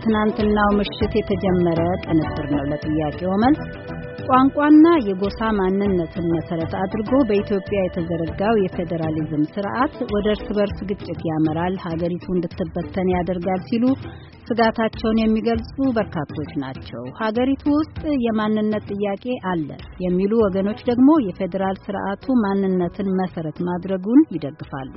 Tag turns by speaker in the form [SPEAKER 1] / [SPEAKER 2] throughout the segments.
[SPEAKER 1] በትናንትናው ምሽት የተጀመረ ቅንብር ነው። ለጥያቄው መልስ ቋንቋና የጎሳ ማንነትን መሰረት አድርጎ በኢትዮጵያ የተዘረጋው የፌዴራሊዝም ስርዓት ወደ እርስ በርስ ግጭት ያመራል፣ ሀገሪቱ እንድትበተን ያደርጋል ሲሉ ስጋታቸውን የሚገልጹ በርካቶች ናቸው። ሀገሪቱ ውስጥ የማንነት ጥያቄ አለ የሚሉ ወገኖች ደግሞ የፌዴራል ስርዓቱ ማንነትን መሰረት ማድረጉን ይደግፋሉ።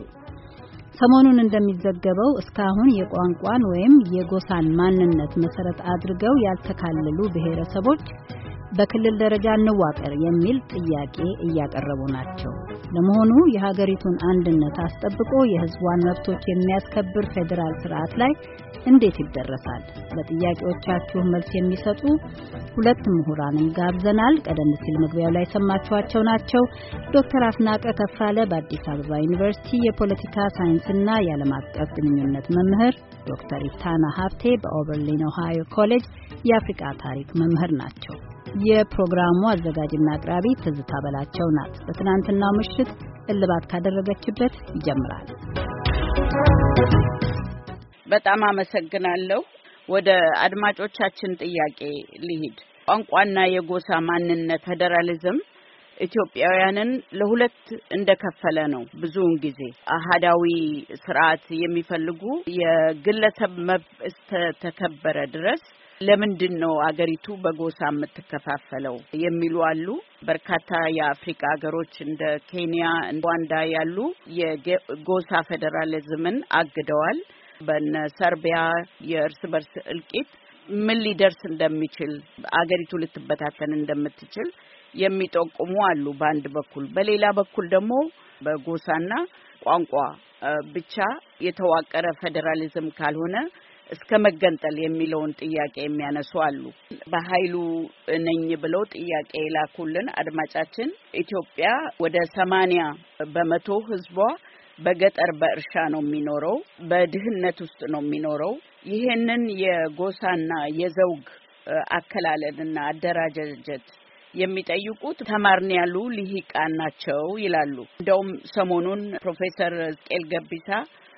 [SPEAKER 1] ሰሞኑን እንደሚዘገበው እስካሁን የቋንቋን ወይም የጎሳን ማንነት መሰረት አድርገው ያልተካለሉ ብሔረሰቦች በክልል ደረጃ እንዋቀር የሚል ጥያቄ እያቀረቡ ናቸው። ለመሆኑ የሀገሪቱን አንድነት አስጠብቆ የሕዝቧን መብቶች የሚያስከብር ፌዴራል ስርዓት ላይ እንዴት ይደረሳል? ለጥያቄዎቻችሁ መልስ የሚሰጡ ሁለት ምሁራንን ጋብዘናል። ቀደም ሲል መግቢያው ላይ የሰማችኋቸው ናቸው። ዶክተር አስናቀ ከፋለ በአዲስ አበባ ዩኒቨርሲቲ የፖለቲካ ሳይንስና የዓለም አቀፍ ግንኙነት መምህር፣ ዶክተር ኢታና ሀብቴ በኦበርሊን ኦሃዮ ኮሌጅ የአፍሪቃ ታሪክ መምህር ናቸው። የፕሮግራሙ አዘጋጅና አቅራቢ ትዝታ በላቸው ናት። በትናንትናው ምሽት እልባት ካደረገችበት ይጀምራል።
[SPEAKER 2] በጣም አመሰግናለሁ። ወደ አድማጮቻችን ጥያቄ ሊሂድ። ቋንቋና የጎሳ ማንነት ፌዴራሊዝም ኢትዮጵያውያንን ለሁለት እንደከፈለ ነው። ብዙውን ጊዜ አህዳዊ ስርዓት የሚፈልጉ የግለሰብ መብት እስተተከበረ ድረስ ለምንድን ነው አገሪቱ በጎሳ የምትከፋፈለው የሚሉ አሉ። በርካታ የአፍሪካ ሀገሮች እንደ ኬንያ፣ ሩዋንዳ ያሉ የጎሳ ፌዴራሊዝምን አግደዋል። በነ ሰርቢያ የእርስ በርስ እልቂት ምን ሊደርስ እንደሚችል አገሪቱ ልትበታተን እንደምትችል የሚጠቁሙ አሉ በአንድ በኩል። በሌላ በኩል ደግሞ በጎሳና ቋንቋ ብቻ የተዋቀረ ፌዴራሊዝም ካልሆነ እስከ መገንጠል የሚለውን ጥያቄ የሚያነሱ አሉ። በኃይሉ ነኝ ብለው ጥያቄ የላኩልን አድማጫችን ኢትዮጵያ ወደ ሰማንያ በመቶ ሕዝቧ በገጠር በእርሻ ነው የሚኖረው፣ በድህነት ውስጥ ነው የሚኖረው። ይሄንን የጎሳና የዘውግ አከላለልና አደራጃጀት የሚጠይቁት ተማርን ያሉ ልሂቃን ናቸው ይላሉ። እንደውም ሰሞኑን ፕሮፌሰር ዝቅኤል ገቢሳ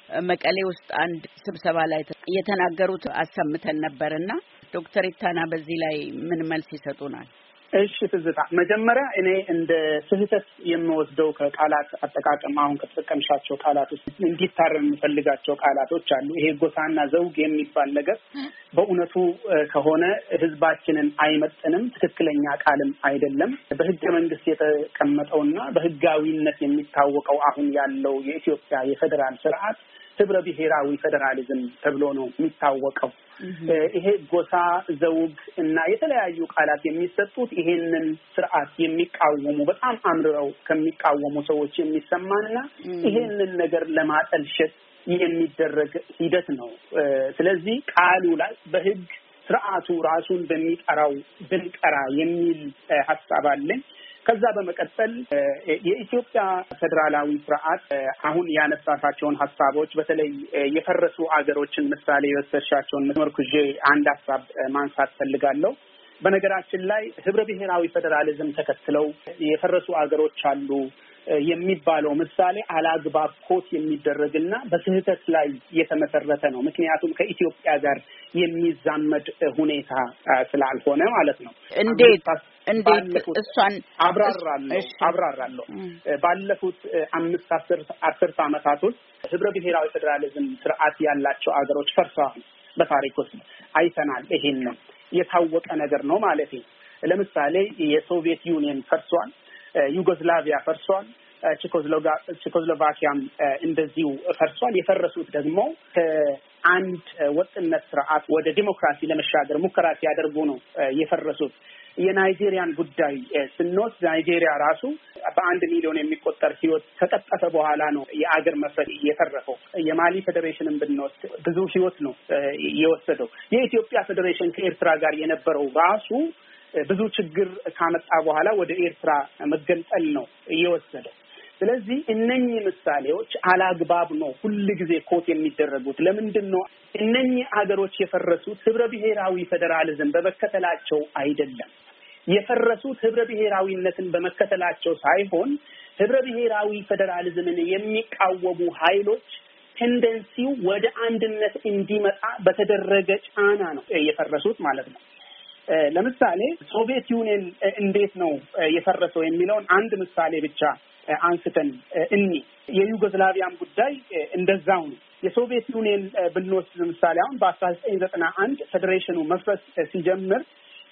[SPEAKER 2] መቀሌ ውስጥ አንድ ስብሰባ ላይ የተናገሩት አሰምተን ነበርና ዶክተር ኢታና በዚህ ላይ ምን መልስ ይሰጡናል?
[SPEAKER 3] እሺ ትዝታ፣ መጀመሪያ እኔ እንደ ስህተት የምወስደው ከቃላት አጠቃቀም አሁን ከተጠቀምሻቸው ቃላት ውስጥ እንዲታረም የምፈልጋቸው ቃላቶች አሉ። ይሄ ጎሳና ዘውግ የሚባል ነገር በእውነቱ ከሆነ ሕዝባችንን አይመጥንም፣ ትክክለኛ ቃልም አይደለም። በሕገ መንግስት የተቀመጠውና በሕጋዊነት የሚታወቀው አሁን ያለው የኢትዮጵያ የፌዴራል ስርዓት ህብረ ብሔራዊ ፌዴራሊዝም ተብሎ ነው የሚታወቀው። ይሄ ጎሳ፣ ዘውግ እና የተለያዩ ቃላት የሚሰጡት ይሄንን ስርዓት የሚቃወሙ በጣም አምርረው ከሚቃወሙ ሰዎች የሚሰማና ይሄንን ነገር ለማጠልሸት የሚደረግ ሂደት ነው። ስለዚህ ቃሉ ላይ በህግ ስርዓቱ ራሱን በሚጠራው ብንጠራ የሚል ሀሳብ አለኝ። ከዛ በመቀጠል የኢትዮጵያ ፌዴራላዊ ስርዓት አሁን ያነሳሳቸውን ሀሳቦች በተለይ የፈረሱ አገሮችን ምሳሌ የወሰድሻቸውን መርኩዤ አንድ ሀሳብ ማንሳት ፈልጋለሁ። በነገራችን ላይ ህብረ ብሔራዊ ፌዴራሊዝም ተከትለው የፈረሱ አገሮች አሉ የሚባለው ምሳሌ አላግባብ ኮት የሚደረግና በስህተት ላይ የተመሰረተ ነው። ምክንያቱም ከኢትዮጵያ ጋር የሚዛመድ ሁኔታ ስላልሆነ ማለት ነው።
[SPEAKER 2] እንዴት እንዴት እሷን
[SPEAKER 3] አብራራለሁ አብራራለሁ ባለፉት አምስት አስር አስርት ዓመታት ውስጥ ህብረ ብሔራዊ ፌዴራሊዝም ስርዓት ያላቸው አገሮች ፈርሰዋል። በታሪክ ውስጥ አይተናል። ይሄን ነው የታወቀ ነገር ነው ማለት ለምሳሌ የሶቪየት ዩኒየን ፈርሷል። ዩጎዝላቪያ ፈርሷል። ቼኮስሎቫኪያም እንደዚሁ ፈርሷል። የፈረሱት ደግሞ ከአንድ ወጥነት ስርዓት ወደ ዲሞክራሲ ለመሻገር ሙከራ ሲያደርጉ ነው የፈረሱት። የናይጄሪያን ጉዳይ ስንወስድ ናይጄሪያ ራሱ በአንድ ሚሊዮን የሚቆጠር ህይወት ከቀጠፈ በኋላ ነው የአገር መፍረስ የተረፈው። የማሊ ፌዴሬሽንን ብንወስድ ብዙ ህይወት ነው የወሰደው። የኢትዮጵያ ፌዴሬሽን ከኤርትራ ጋር የነበረው ራሱ ብዙ ችግር ካመጣ በኋላ ወደ ኤርትራ መገንጠል ነው እየወሰደው። ስለዚህ እነኚህ ምሳሌዎች አላግባብ ነው ሁል ጊዜ ኮት የሚደረጉት። ለምንድን ነው እነኚህ ሀገሮች የፈረሱት? ህብረ ብሔራዊ ፌዴራሊዝም በመከተላቸው አይደለም። የፈረሱት ህብረ ብሔራዊነትን በመከተላቸው ሳይሆን ህብረ ብሔራዊ ፌዴራሊዝምን የሚቃወሙ ኃይሎች tendency ው ወደ አንድነት እንዲመጣ በተደረገ ጫና ነው የፈረሱት ማለት ነው። ለምሳሌ ሶቪየት ዩኒየን እንዴት ነው የፈረሰው የሚለውን አንድ ምሳሌ ብቻ አንስተን እኒ የዩጎዝላቪያን ጉዳይ እንደዛው ነው። የሶቪየት ዩኒየን ብንወስድ ለምሳሌ አሁን በአስራ ዘጠኝ ዘጠና አንድ ፌዴሬሽኑ መፍረስ ሲጀምር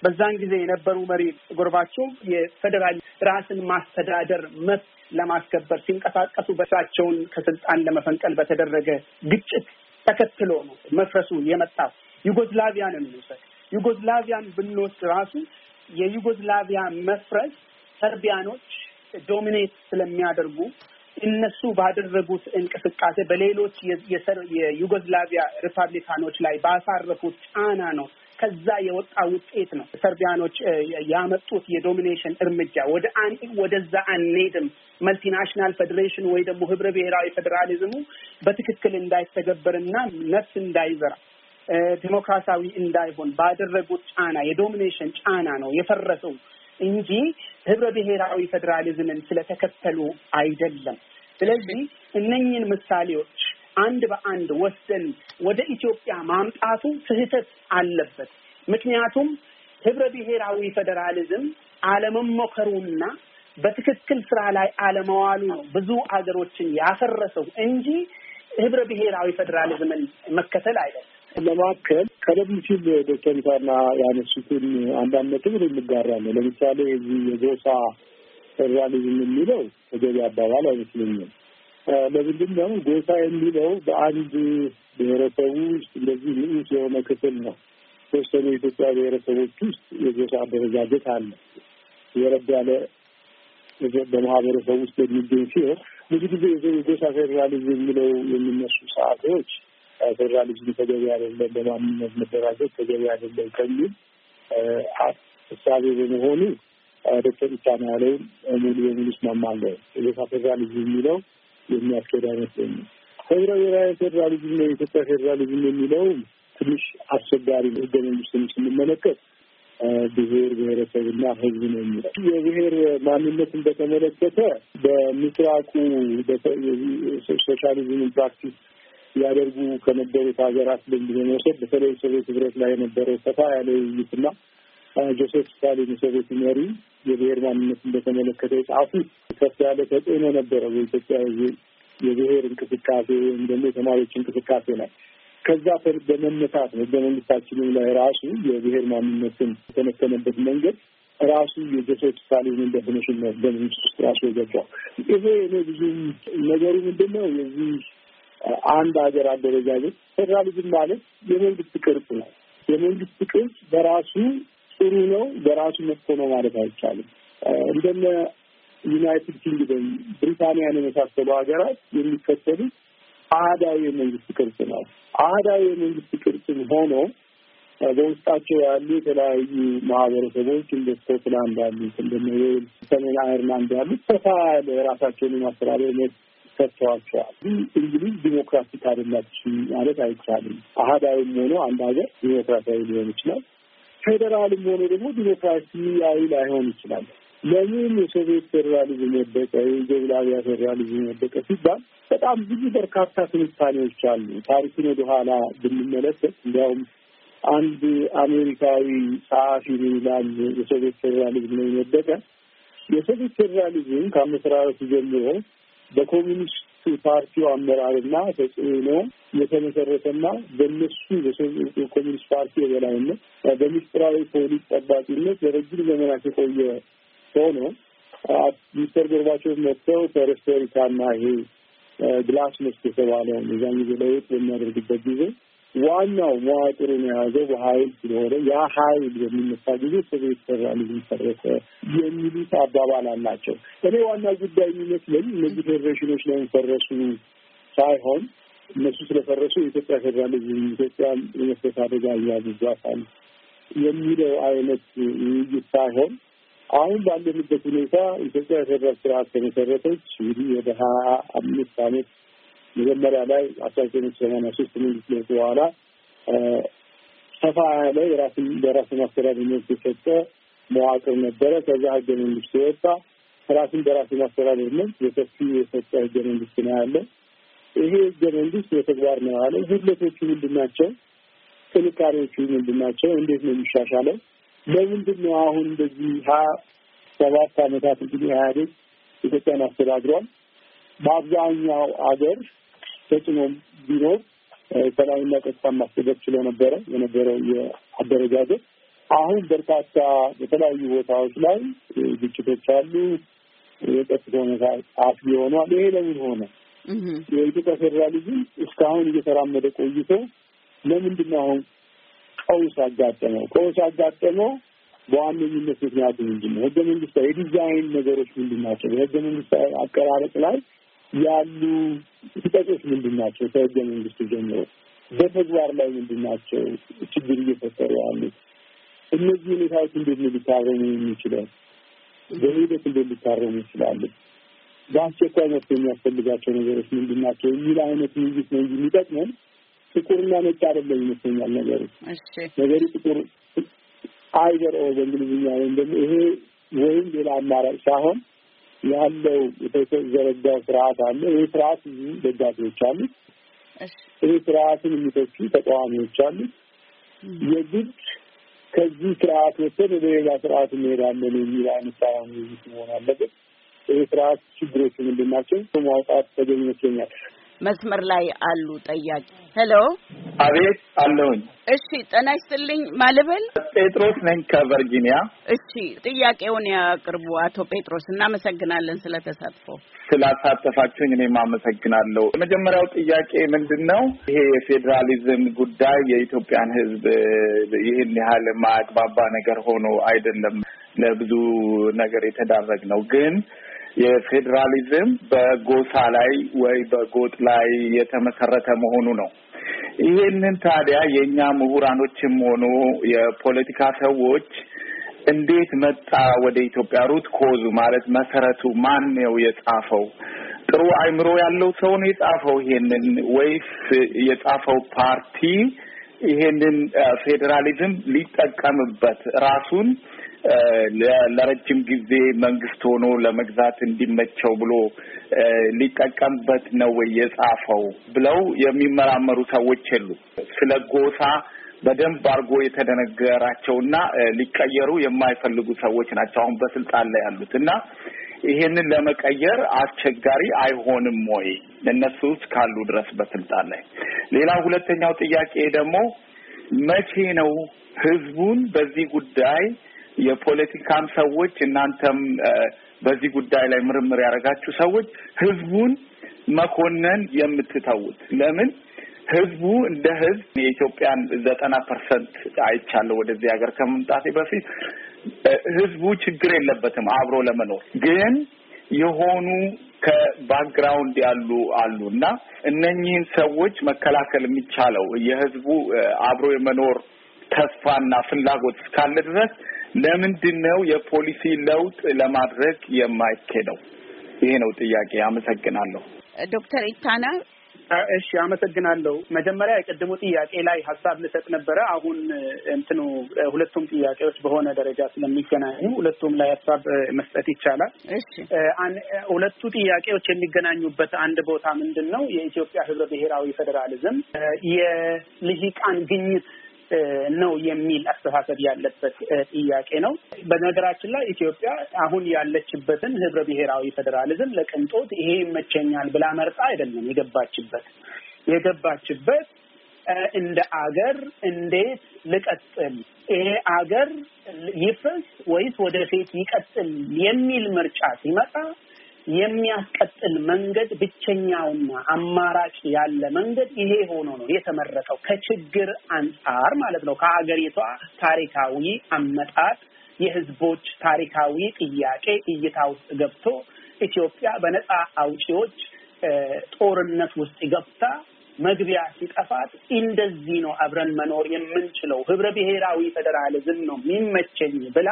[SPEAKER 3] በዛን ጊዜ የነበሩ መሪ ጎርባቾቭ የፌዴራል ራስን ማስተዳደር መብት ለማስከበር ሲንቀሳቀሱ እሳቸውን ከስልጣን ለመፈንቀል በተደረገ ግጭት ተከትሎ ነው መፍረሱ የመጣው። ዩጎዝላቪያን እንውሰድ። ዩጎዝላቪያን ብንወስድ ራሱ የዩጎዝላቪያ መፍረስ ሰርቢያኖች dominate ስለሚያደርጉ እነሱ ባደረጉት እንቅስቃሴ በሌሎች የዩጎዝላቪያ ሪፐብሊካኖች ላይ ባሳረፉት ጫና ነው። ከዛ የወጣ ውጤት ነው። ሰርቢያኖች ያመጡት የ domination እርምጃ ወደ አን ወደዛ አንሄድም፣ multinational federation ወይ ደግሞ ህብረ ብሔራዊ ፌዴራሊዝሙ በትክክል እንዳይተገበርና ነፍስ እንዳይዘራ ዲሞክራሲያዊ እንዳይሆን ባደረጉት ጫና የ domination ጫና ነው የፈረሰው እንጂ ህብረ ብሔራዊ ፌዴራሊዝምን ስለተከተሉ አይደለም። ስለዚህ እነኝን ምሳሌዎች አንድ በአንድ ወስደን ወደ ኢትዮጵያ ማምጣቱ ስህተት አለበት። ምክንያቱም ህብረ ብሔራዊ ፌዴራሊዝም አለመሞከሩና በትክክል ስራ ላይ አለመዋሉ ነው ብዙ አገሮችን ያፈረሰው እንጂ ህብረ ብሔራዊ ፌዴራሊዝምን መከተል አይደለም።
[SPEAKER 4] ለማከል ቀደም ሲል ዶክተር ኢታና ያነሱትን አንዳንድ ነጥብ እንጋራለን። ለምሳሌ የዚህ የጎሳ ፌዴራሊዝም የሚለው ተገቢ አባባል አይመስለኝም። ለምንድን ነው ጎሳ የሚለው በአንድ ብሔረሰቡ ውስጥ እንደዚህ ንዑስ የሆነ ክፍል ነው። የተወሰኑ የኢትዮጵያ ብሔረሰቦች ውስጥ የጎሳ አደረጃጀት አለ። የረብ ያለ በማህበረሰቡ ውስጥ የሚገኝ ሲሆን ብዙ ጊዜ የጎሳ ፌዴራሊዝም የሚለው የሚነሱ ሰዓቶች ፌዴራሊዝም ተገቢ አይደለም፣ በማንነት መደራጀት ተገቢ አይደለም ከሚል እሳቤ በመሆኑ ዶክተር ኢታና ያለውን ሙሉ በሙሉ እስማማለሁ። የጎሳ ፌዴራሊዝም የሚለው የሚያስኬድ አይመስለኝም። ህብረ ብሔራዊ ፌዴራሊዝም ነው የኢትዮጵያ ፌዴራሊዝም የሚለው ትንሽ አስቸጋሪ ህገ መንግስቱን ስንመለከት ብሔር ብሔረሰብና ህዝብ ነው የሚለው። የብሔር ማንነትን በተመለከተ በምስራቁ ሶሻሊዝምን practice ያደርጉ ከነበሩት ሀገራት ልምድ በመውሰድ በተለይ ሶቪየት ህብረት ላይ የነበረው ሰፋ ያለ ውይይትና ጆሴፍ ስታሊን የሶቪየት መሪ የብሔር ማንነትን በተመለከተ የጻፉት ከፍ ያለ ተጽዕኖ ነበረው በኢትዮጵያ የብሔር እንቅስቃሴ ወይም ደግሞ የተማሪዎች እንቅስቃሴ ላይ። ከዛ በመነሳት ህገ መንግስታችንም ላይ ራሱ የብሔር ማንነትን የተነተነበት መንገድ ራሱ የጆሴፍ ስታሊንን definition ነው ህገ መንግስት ውስጥ ራሱ የገባው። ይሄ እኔ ብዙም ነገሩ ምንድን የዚህ አንድ ሀገር አደረጃጀት ፌዴራሊዝም ማለት የመንግስት ቅርጽ ነው። የመንግስት ቅርጽ በራሱ ጥሩ ነው፣ በራሱ መጥፎ ነው ማለት አይቻልም። እንደነ ዩናይትድ ኪንግደም፣ ብሪታንያን የመሳሰሉ ሀገራት የሚከተሉት አህዳዊ የመንግስት ቅርጽ ነው። አህዳዊ የመንግስት ቅርጽም ሆኖ በውስጣቸው ያሉ የተለያዩ ማህበረሰቦች እንደ ስኮትላንድ ያሉት እንደነ ዌልስ፣ ሰሜን አይርላንድ ያሉት ሰፋ ያለ የራሳቸውን የማስተዳደር መብት ሰጥተዋቸዋል። እንግሊዝ ዲሞክራቲክ አይደላችም ማለት አይቻልም። አህዳዊም ሆኖ አንድ ሀገር ዲሞክራሲያዊ ሊሆን ይችላል። ፌዴራልም ሆኖ ደግሞ ዲሞክራሲያዊ ላይሆን ይችላል። ለምን የሶቪየት ፌዴራሊዝም ወደቀ፣ የዩጎዝላቪያ ፌዴራሊዝም ወደቀ ሲባል በጣም ብዙ በርካታ ትንታኔዎች አሉ። ታሪክን ወደኋላ ብንመለከት እንዲያውም አንድ አሜሪካዊ ጸሐፊ ምን ይላል? የሶቪየት ፌዴራሊዝም ነው የወደቀ የሶቪየት ፌዴራሊዝም ከአመሰራረቱ ጀምሮ በኮሚኒስት ፓርቲው አመራርና ተጽዕኖ የተመሰረተና በእነሱ በኮሚኒስት ፓርቲ የበላይነት በሚስጥራዊ ፖሊስ ጠባቂነት ለረጅም ዘመናት የቆየ ሆኖ ሚስተር ጎርባቾቭ መጥተው ፔሬስትሮይካና ይሄ ግላስኖስት የተባለውን የዛን ጊዜ ለውጥ በሚያደርግበት ጊዜ ዋናው መዋቅሩን የያዘው በኃይል ስለሆነ ያ ኃይል በሚነሳ ጊዜ ሶቪየት ፌዴራሊዝም ፈረሰ የሚሉት አባባል አላቸው። እኔ ዋና ጉዳይ የሚመስለኝ እነዚህ ፌዴሬሽኖች ለምን ፈረሱ ሳይሆን እነሱ ስለፈረሱ የኢትዮጵያ ፌዴራሊዝም ኢትዮጵያ የመስረት አደጋ እያብዟታል የሚለው አይነት ውይይት ሳይሆን አሁን ባለንበት ሁኔታ ኢትዮጵያ የፌዴራል ስርዓት ከመሰረተች እንግዲህ ወደ ሀያ አምስት አመት መጀመሪያ ላይ አስራ ዘጠኝ ሰማንያ ሶስት መንግስት ለውጥ በኋላ ሰፋ ያለ የራስን በራስ ማስተዳደር መብት የሰጠ መዋቅር ነበረ። ከዛ ህገ መንግስት የወጣ ራስን በራስ ማስተዳደር መብት በሰፊው የሰጠ ህገ መንግስት ነው ያለ። ይሄ ህገ መንግስት በተግባር ነው ያለው። ጉድለቶቹ ምንድን ናቸው? ጥንካሬዎቹ ምንድን ናቸው? እንዴት ነው የሚሻሻለው? ለምንድን ነው አሁን እንደዚህ ሀያ ሰባት አመታት እንግዲህ ኢህአዴግ ኢትዮጵያን አስተዳድሯል። በአብዛኛው አገር ተጽዕኖም ቢኖር ሰላምና ጸጥታ ማስጠበቅ ችሎ ነበረ የነበረው የአደረጃጀት። አሁን በርካታ በተለያዩ ቦታዎች ላይ ግጭቶች አሉ። የጸጥታ ሁኔታ አስጊ ሆኗል። ይሄ ለምን ሆነ? የኢትዮጵያ ፌዴራሊዝም እስካሁን እየተራመደ ቆይቶ ለምንድን ነው አሁን ቀውስ አጋጠመው? ቀውስ አጋጠመው በዋነኝነት ምክንያቱ ምንድን ነው? ህገ መንግስታዊ የዲዛይን ነገሮች ምንድን ናቸው? በህገ መንግስታዊ አቀራረጥ ላይ ያሉ ስጠቶች ምንድን ናቸው? ከህገ መንግስቱ ጀምሮ በተግባር ላይ ምንድን ናቸው ችግር እየፈጠሩ ያሉት? እነዚህ ሁኔታዎች እንዴት ነው ሊታረሙ የሚችለው? በሂደት እንዴት ሊታረሙ ይችላሉ? በአስቸኳይ መፍትሄ የሚያስፈልጋቸው ነገሮች ምንድን ናቸው የሚል አይነት ውይይት ነው እንጂ የሚጠቅመን ጥቁርና ነጭ አይደለም ይመስለኛል ነገሩ። ነገሩ ጥቁር አይዘር በእንግሊዝኛ ወይም ደግሞ ይሄ ወይም ሌላ አማራጭ ሳይሆን ያለው የተዘረጋው ስርዓት አለ። ይህ ስርዓት ደጋፊዎች አሉት። ይህ ስርዓትን የሚተቹ ተቃዋሚዎች አሉት። የግድ ከዚህ ስርዓት ወጥተን ወደ ሌላ ስርዓት እንሄዳለን የሚል አይነት ሳይሆን መሆን አለበት። ይህ ስርዓት ችግሮቹ ምንድን ናቸው ማውጣት ተገኝ ይመስለኛል።
[SPEAKER 2] መስመር ላይ አሉ ጠያቂ። ሄሎ፣
[SPEAKER 5] አቤት አለሁኝ።
[SPEAKER 2] እሺ፣ ጤና ይስጥልኝ። ማልበል
[SPEAKER 5] ጴጥሮስ ነኝ ከቨርጂኒያ።
[SPEAKER 2] እሺ፣ ጥያቄውን ያቅርቡ አቶ ጴጥሮስ። እናመሰግናለን ስለተሳትፎ
[SPEAKER 5] ስላሳተፋችሁኝ እኔም አመሰግናለሁ። የመጀመሪያው ጥያቄ ምንድን ነው? ይሄ የፌዴራሊዝም ጉዳይ የኢትዮጵያን ሕዝብ ይህን ያህል ማያግባባ ነገር ሆኖ አይደለም ለብዙ ነገር የተዳረግ ነው ግን የፌዴራሊዝም በጎሳ ላይ ወይ በጎጥ ላይ የተመሰረተ መሆኑ ነው። ይህንን ታዲያ የእኛ ምሁራኖችም ሆኑ የፖለቲካ ሰዎች እንዴት መጣ ወደ ኢትዮጵያ? ሩት ኮዙ ማለት መሰረቱ ማን ነው የጻፈው? ጥሩ አእምሮ ያለው ሰው ነው የጻፈው ይሄንን ወይስ የጻፈው ፓርቲ ይሄንን ፌዴራሊዝም ሊጠቀምበት ራሱን ለረጅም ጊዜ መንግስት ሆኖ ለመግዛት እንዲመቸው ብሎ ሊጠቀምበት ነው ወይ የጻፈው ብለው የሚመራመሩ ሰዎች የሉ። ስለ ጎሳ በደንብ አድርጎ የተደነገራቸውና ሊቀየሩ የማይፈልጉ ሰዎች ናቸው አሁን በስልጣን ላይ ያሉት እና ይሄንን ለመቀየር አስቸጋሪ አይሆንም ወይ እነሱ ካሉ ድረስ በስልጣን ላይ? ሌላ ሁለተኛው ጥያቄ ደግሞ መቼ ነው ህዝቡን በዚህ ጉዳይ የፖለቲካም ሰዎች እናንተም በዚህ ጉዳይ ላይ ምርምር ያደረጋችሁ ሰዎች ህዝቡን መኮነን የምትተዉት። ለምን? ህዝቡ እንደ ህዝብ የኢትዮጵያን ዘጠና percent አይቻለሁ ወደዚህ ሀገር ከመምጣቴ በፊት። ህዝቡ ችግር የለበትም አብሮ ለመኖር። ግን የሆኑ ከ background ያሉ አሉ እና እነኚህን ሰዎች መከላከል የሚቻለው የህዝቡ አብሮ የመኖር ተስፋና ፍላጎት እስካለ ድረስ ለምንድን ነው የፖሊሲ ለውጥ ለማድረግ የማይኬደው? ይሄ ነው ጥያቄ። አመሰግናለሁ።
[SPEAKER 2] ዶክተር ኢታና
[SPEAKER 3] እሺ፣ አመሰግናለሁ። መጀመሪያ የቅድሙ ጥያቄ ላይ ሀሳብ ልሰጥ ነበረ። አሁን እንትኑ ሁለቱም ጥያቄዎች በሆነ ደረጃ ስለሚገናኙ ሁለቱም ላይ ሀሳብ መስጠት ይቻላል።
[SPEAKER 2] እሺ፣
[SPEAKER 3] ሁለቱ ጥያቄዎች የሚገናኙበት አንድ ቦታ ምንድን ነው? የኢትዮጵያ ህብረ ብሔራዊ ፌዴራሊዝም የልሂቃን ግኝት ነው የሚል አስተሳሰብ ያለበት ጥያቄ ነው። በነገራችን ላይ ኢትዮጵያ አሁን ያለችበትን ህብረ ብሔራዊ ፌዴራሊዝም ለቅንጦት ይሄ ይመቸኛል ብላ መርጣ አይደለም የገባችበት። የገባችበት እንደ አገር እንዴት ልቀጥል፣ ይሄ አገር ይፍረስ ወይስ ወደፊት ይቀጥል? የሚል ምርጫ ሲመጣ የሚያስቀጥል መንገድ ብቸኛውና አማራጭ ያለ መንገድ ይሄ ሆኖ ነው የተመረጠው። ከችግር አንጻር ማለት ነው። ከሀገሪቷ ታሪካዊ አመጣጥ፣ የህዝቦች ታሪካዊ ጥያቄ እይታ ውስጥ ገብቶ ኢትዮጵያ በነፃ አውጪዎች ጦርነት ውስጥ ገብታ መግቢያ ሲጠፋት እንደዚህ ነው አብረን መኖር የምንችለው ህብረ ብሔራዊ ፌዴራሊዝም ነው የሚመቸኝ ብላ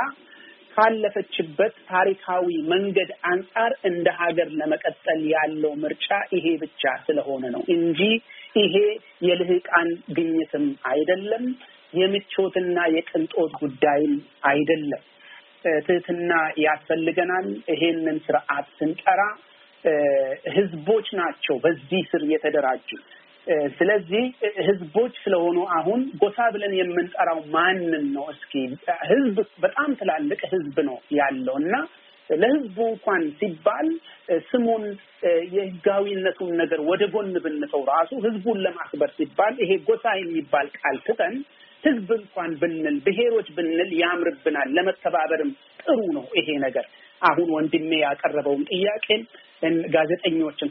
[SPEAKER 3] ካለፈችበት ታሪካዊ መንገድ አንጻር እንደ ሀገር ለመቀጠል ያለው ምርጫ ይሄ ብቻ ስለሆነ ነው እንጂ ይሄ የልህቃን ግኝትም አይደለም፣ የምቾትና የቅንጦት ጉዳይም አይደለም። ትህትና ያስፈልገናል። ይሄንን ስርዓት ስንጠራ ህዝቦች ናቸው በዚህ ስር የተደራጁ። ስለዚህ ህዝቦች ስለሆኑ አሁን ጎሳ ብለን የምንጠራው ማንን ነው? እስኪ ህዝብ በጣም ትላልቅ ህዝብ ነው ያለው እና ለህዝቡ እንኳን ሲባል ስሙን የህጋዊነቱን ነገር ወደ ጎን ብንተው ራሱ ህዝቡን ለማክበር ሲባል ይሄ ጎሳ የሚባል ቃል ትተን ህዝብ እንኳን ብንል ብሔሮች ብንል ያምርብናል። ለመተባበርም ጥሩ ነው ይሄ ነገር። አሁን ወንድሜ ያቀረበውን ጥያቄን ጋዜጠኞችን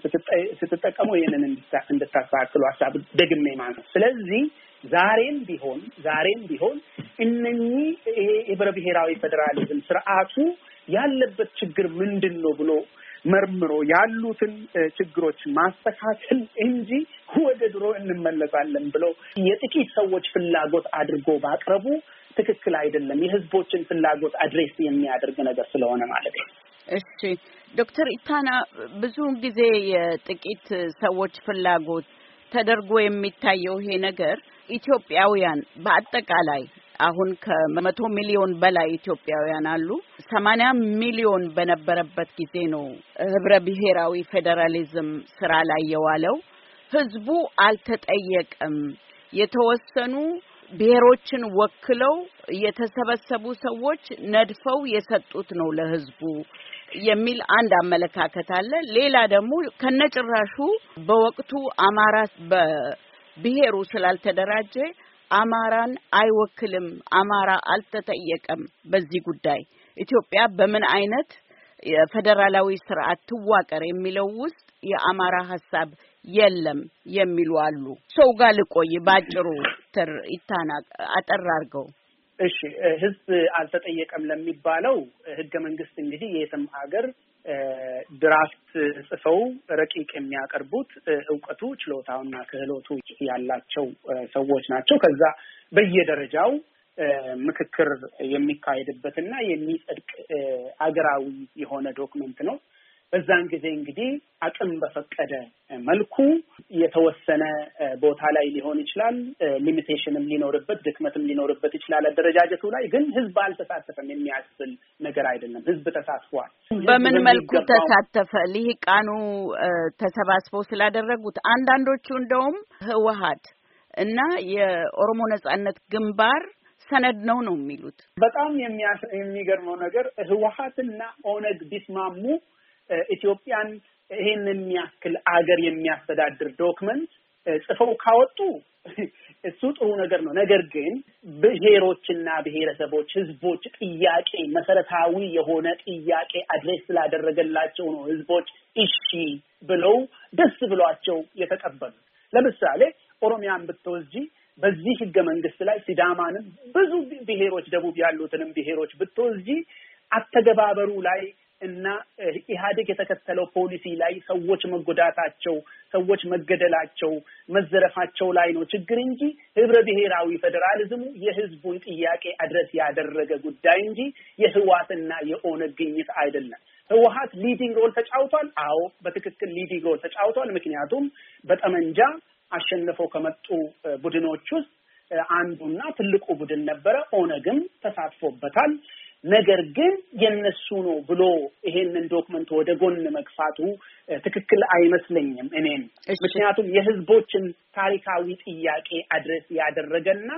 [SPEAKER 3] ስትጠቀሙ ይህንን እንድታስተካክሉ ሀሳብ ደግሜ ማለት ስለዚህ ዛሬም ቢሆን ዛሬም ቢሆን እነኚህ ይሄ ህብረ ብሔራዊ ፌዴራሊዝም ስርዓቱ ያለበት ችግር ምንድን ነው ብሎ መርምሮ ያሉትን ችግሮች ማስተካከል እንጂ ወደ ድሮ እንመለሳለን ብለው የጥቂት ሰዎች ፍላጎት አድርጎ ማቅረቡ ትክክል አይደለም። የህዝቦችን ፍላጎት address የሚያደርግ ነገር ስለሆነ ማለት ነው።
[SPEAKER 2] እሺ ዶክተር ኢታና ብዙውን ጊዜ የጥቂት ሰዎች ፍላጎት ተደርጎ የሚታየው ይሄ ነገር ኢትዮጵያውያን በአጠቃላይ አሁን ከመቶ ሚሊዮን በላይ ኢትዮጵያውያን አሉ። ሰማንያ ሚሊዮን በነበረበት ጊዜ ነው ህብረ ብሔራዊ ፌዴራሊዝም ስራ ላይ የዋለው። ህዝቡ አልተጠየቀም። የተወሰኑ ብሔሮችን ወክለው የተሰበሰቡ ሰዎች ነድፈው የሰጡት ነው ለህዝቡ የሚል አንድ አመለካከት አለ። ሌላ ደግሞ ከነጭራሹ በወቅቱ አማራ በብሔሩ ስላልተደራጀ አማራን አይወክልም፣ አማራ አልተጠየቀም። በዚህ ጉዳይ ኢትዮጵያ በምን አይነት የፌዴራላዊ ስርዓት ትዋቀር የሚለው ውስጥ የአማራ ሀሳብ የለም የሚሉ አሉ። ሰው ጋር ልቆይ ባጭሩ ይታና አጠር አድርገው።
[SPEAKER 3] እሺ፣ ህዝብ አልተጠየቀም ለሚባለው ህገ መንግስት እንግዲህ የትም ሀገር draft ጽፈው ረቂቅ የሚያቀርቡት እውቀቱ ችሎታውና ክህሎቱ ያላቸው ሰዎች ናቸው። ከዛ በየደረጃው ምክክር የሚካሄድበትና የሚጸድቅ አገራዊ የሆነ document ነው። በዛን ጊዜ እንግዲህ አቅም በፈቀደ መልኩ የተወሰነ ቦታ ላይ ሊሆን ይችላል። limitation ም ሊኖርበት ድክመትም ሊኖርበት ይችላል። አደረጃጀቱ ላይ ግን ህዝብ አልተሳተፈም የሚያስብል ነገር አይደለም። ህዝብ ተሳትፏል።
[SPEAKER 2] በምን መልኩ ተሳተፈ? ልሂቃኑ ተሰባስበው ስላደረጉት አንዳንዶቹ እንደውም ህወሀት እና የኦሮሞ ነጻነት ግንባር ሰነድ ነው ነው የሚሉት።
[SPEAKER 3] በጣም የሚገርመው ነገር ህወሀትና ኦነግ ቢስማሙ ኢትዮጵያን ይሄን የሚያክል አገር የሚያስተዳድር document ጽፈው ካወጡ እሱ ጥሩ ነገር ነው። ነገር ግን ብሔሮችና ብሔረሰቦች፣ ህዝቦች ጥያቄ መሰረታዊ የሆነ ጥያቄ address ስላደረገላቸው ነው ህዝቦች እሺ ብለው ደስ ብሏቸው የተቀበሉት። ለምሳሌ ኦሮሚያን ብትወስጂ በዚህ ህገ መንግስት ላይ ሲዳማንም ብዙ ብሔሮች ደቡብ ያሉትንም ብሔሮች ብትወስጂ አተገባበሩ ላይ እና ኢህአዴግ የተከተለው ፖሊሲ ላይ ሰዎች መጎዳታቸው፣ ሰዎች መገደላቸው፣ መዘረፋቸው ላይ ነው ችግር እንጂ ህብረ ብሔራዊ ፌዴራሊዝሙ የህዝቡን ጥያቄ address ያደረገ ጉዳይ እንጂ የህወሀትና የኦነግ ግኝት አይደለም። ህወሀት leading role ተጫውቷል። አዎ በትክክል leading role ተጫውቷል። ምክንያቱም በጠመንጃ አሸንፈው ከመጡ ቡድኖች ውስጥ አንዱና ትልቁ ቡድን ነበረ። ኦነግም ተሳትፎበታል። ነገር ግን የነሱ ነው ብሎ ይሄንን document ወደ ጎን መግፋቱ ትክክል አይመስለኝም እኔም። ምክንያቱም የህዝቦችን ታሪካዊ ጥያቄ address ያደረገና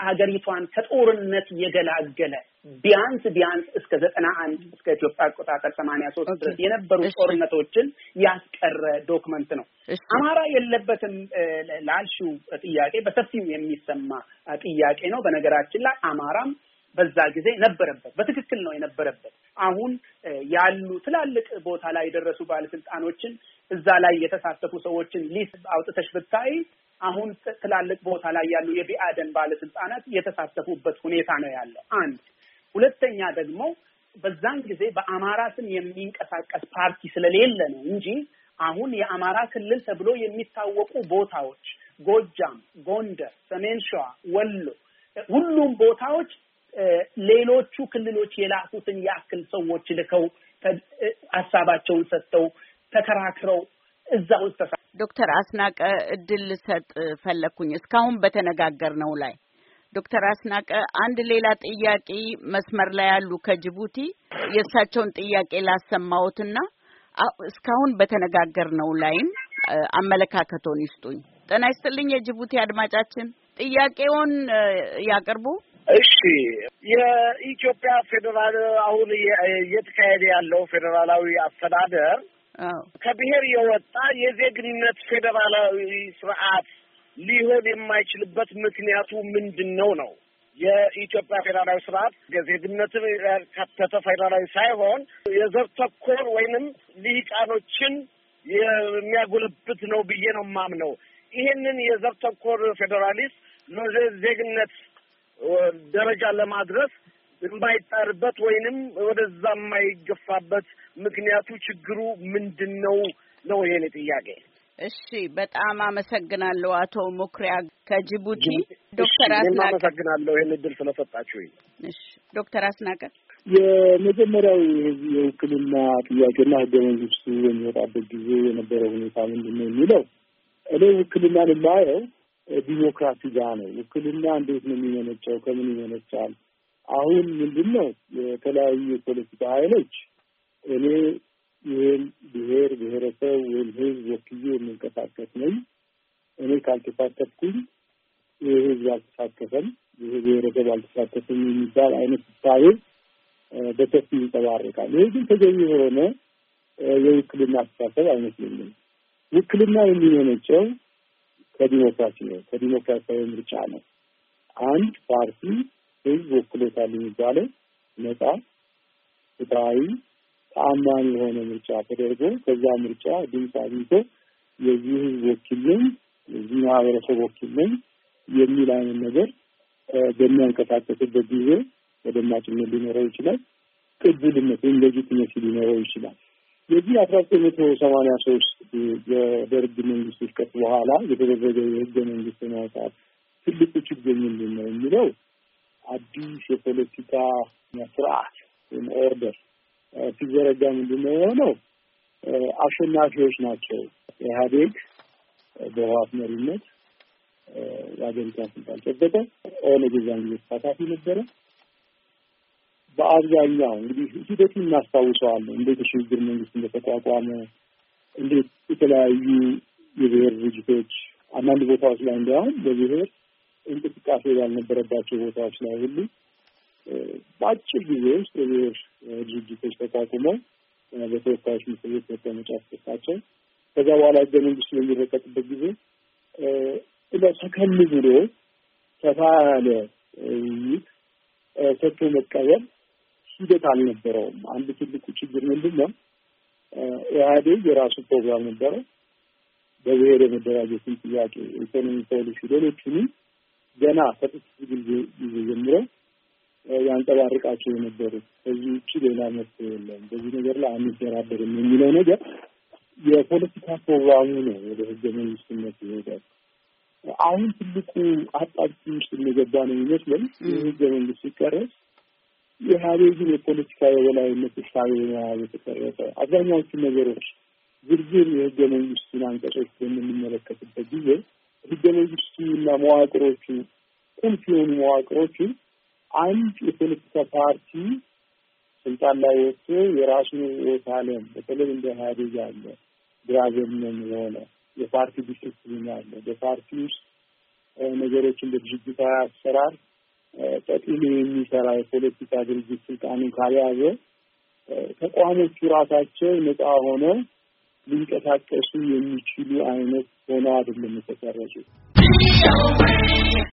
[SPEAKER 3] ሀገሪቷን ከጦርነት የገላገለ ቢያንስ ቢያንስ እስከ ዘጠና አንድ እስከ ኢትዮጵያ አቆጣጠር ሰማንያ ሶስት ድረስ የነበሩ ጦርነቶችን ያስቀረ document ነው። አማራ የለበትም ላልሽው ጥያቄ በሰፊው የሚሰማ ጥያቄ ነው። በነገራችን ላይ አማራም በዛ ጊዜ ነበረበት። በትክክል ነው የነበረበት። አሁን ያሉ ትላልቅ ቦታ ላይ የደረሱ ባለስልጣኖችን እዛ ላይ የተሳተፉ ሰዎችን ሊስት አውጥተሽ ብታይ አሁን ትላልቅ ቦታ ላይ ያሉ የቢአደን ባለስልጣናት የተሳተፉበት ሁኔታ ነው ያለው። አንድ ሁለተኛ ደግሞ በዛን ጊዜ በአማራ ስም የሚንቀሳቀስ ፓርቲ ስለሌለ ነው እንጂ አሁን የአማራ ክልል ተብሎ የሚታወቁ ቦታዎች ጎጃም፣ ጎንደር፣ ሰሜን ሸዋ፣ ወሎ ሁሉም ቦታዎች ሌሎቹ ክልሎች የላኩትን ያክል ሰዎች ልከው ሀሳባቸውን ሰጥተው ተከራክረው እዛ ውስጥ ተሳ
[SPEAKER 2] ዶክተር አስናቀ እድል ልሰጥ ፈለግኩኝ እስካሁን በተነጋገርነው ላይ ዶክተር አስናቀ አንድ ሌላ ጥያቄ መስመር ላይ ያሉ ከጅቡቲ የእሳቸውን ጥያቄ ላሰማዎትና እስካሁን በተነጋገርነው ላይም አመለካከቶን ይስጡኝ። ጤና ይስጥልኝ የጅቡቲ አድማጫችን፣ ጥያቄውን ያቅርቡ።
[SPEAKER 6] እሺ፣ የኢትዮጵያ ፌዴራል አሁን እየተካሄደ ያለው ፌዴራላዊ አስተዳደር ከብሔር የወጣ የዜግነት ፌዴራላዊ ስርዓት ሊሆን የማይችልበት ምክንያቱ ምንድን ነው ነው? የኢትዮጵያ ፌዴራላዊ ስርዓት ዜግነትን ያካተተ ፌዴራላዊ ሳይሆን የዘር ተኮር ወይንም ልሂቃኖችን የሚያጎለብት ነው ብዬ ነው የማምነው። ይሄንን የዘር ተኮር ፌዴራሊስት ዜግነት ደረጃ ለማድረስ የማይጣርበት ወይንም ወደዛ የማይገፋበት ምክንያቱ ችግሩ ምንድን ነው ነው የኔ ጥያቄ።
[SPEAKER 2] እሺ፣ በጣም አመሰግናለሁ አቶ ሙክሪያ ከጅቡቲ። ዶክተር አስናቀ
[SPEAKER 6] አመሰግናለሁ ይህን እድል ስለሰጣችሁኝ።
[SPEAKER 2] እሺ፣ ዶክተር አስናቀ
[SPEAKER 4] የመጀመሪያው የውክልና ጥያቄና ህገ መንግስቱ በሚወጣበት ጊዜ የነበረው ሁኔታ ምንድን ነው የሚለው እኔ ውክልናን የማየው ዲሞክራሲ ጋር ነው። ውክልና እንዴት ነው የሚመነጨው? ከምን ይመነጫል? አሁን ምንድን ነው የተለያዩ የፖለቲካ ኃይሎች እኔ ይህን ብሔር ብሔረሰብ ወይም ህዝብ ወክዬ የምንቀሳቀስ ነኝ፣ እኔ ካልተሳተፍኩኝ ይህ ህዝብ አልተሳተፈም፣ ይህ ብሔረሰብ አልተሳተፍም የሚባል አይነት እሳቤ በሰፊ ይንጸባረቃል። ይህ ግን ተገቢ የሆነ የውክልና አስተሳሰብ አይመስለኝም። ውክልና የሚመነጨው ከዲሞክራሲ ነው፣ ከዲሞክራሲያዊ ምርጫ ነው። አንድ ፓርቲ ህዝብ ወክሎታል የሚባለው ነጻ፣ ፍትሐዊ፣ ተአማኒ የሆነ ምርጫ ተደርጎ ከዛ ምርጫ ድምፅ አግኝቶ የዚህ ህዝብ ወኪል የዚህ ማህበረሰብ ወኪል የሚል አይነት ነገር በሚያንቀሳቀስበት ጊዜ ተደማጭነት ሊኖረው ይችላል። ቅቡልነት ወይም legitimacy ሊኖረው ይችላል። የዚህ አስራ ዘጠኝ መቶ ሰማንያ ሶስት የደርግ መንግስት ውድቀት በኋላ የተደረገ የህገ መንግስት ማውጣት ትልቁ ችግር ምንድን ነው የሚለው አዲስ የፖለቲካ ስርዓት ወይም order ሲዘረጋ ምንድን ነው የሆነው? አሸናፊዎች ናቸው። ኢህአዴግ በህወሓት መሪነት የሀገሪቷን ስልጣን ጨበጠ። ኦነግ የዛን ጊዜ ተሳታፊ ነበረ። በአብዛኛው እንግዲህ ሂደቱን እናስታውሰዋለን። እንዴት የሽግግር መንግስት እንደተቋቋመ፣ እንዴት የተለያዩ የብሔር ድርጅቶች አንዳንድ ቦታዎች ላይ እንዲያውም በብሔር እንቅስቃሴ ባልነበረባቸው ቦታዎች ላይ ሁሉ በአጭር ጊዜ ውስጥ የብሔር ድርጅቶች ተቋቁመው በተወካዮች ምክር ቤት መቀመጫ ተሰጣቸው። ከዛ በኋላ ህገ መንግስቱ በሚረቀቅበት ጊዜ ሰከን ብሎ ሰፋ ያለ ውይይት ሰጥቶ መቀበል ሂደት አልነበረውም። አንድ ትልቁ ችግር ምንድን ነው? ኢህአዴግ የራሱ ፕሮግራም ነበረው። በብሔር የመደራጀትን ጥያቄ፣ ኢኮኖሚ ፖሊሲ፣ ሌሎቹንም ገና ከጥቂት ጊዜ ጊዜ ጀምሮ ያንጸባርቃቸው የነበሩት ከዚህ ውጭ ሌላ መፍትሄ የለም፣ በዚህ ነገር ላይ አንደራደርም የሚለው ነገር የፖለቲካ ፕሮግራሙ ነው ወደ ህገ መንግስትነት ይሄዳል። አሁን ትልቁ አጣብቂኝ ውስጥ እንደገባ ነው የሚመስለኝ። ይህ ህገ መንግስት ሲቀረጽ የኢህአዴግን የፖለቲካ የበላይነት እሳቤ በመያዝ የተቀረጸ አብዛኛዎቹ ነገሮች ዝርዝር የህገ መንግስቱን አንቀጾች በምንመለከትበት ጊዜ ህገ መንግስቱ እና መዋቅሮቹ ቁልፍ የሆኑ መዋቅሮቹ አንድ የፖለቲካ ፓርቲ ስልጣን ላይ ወጥቶ የራሱን ርዕዮተ ዓለም በተለይ እንደ ኢህአዴግ ያለ ዘመም የሆነ የፓርቲ ዲስፕሊን አለ። በፓርቲ ውስጥ ነገሮችን በድርጅታዊ አሰራር ጠቅሎ የሚሰራ የፖለቲካ ድርጅት ስልጣኑን ካልያዘ ተቋሞቹ ራሳቸው ነጻ ሆነው ሊንቀሳቀሱ የሚችሉ አይነት ሆነው አይደለም የተቀረጹ።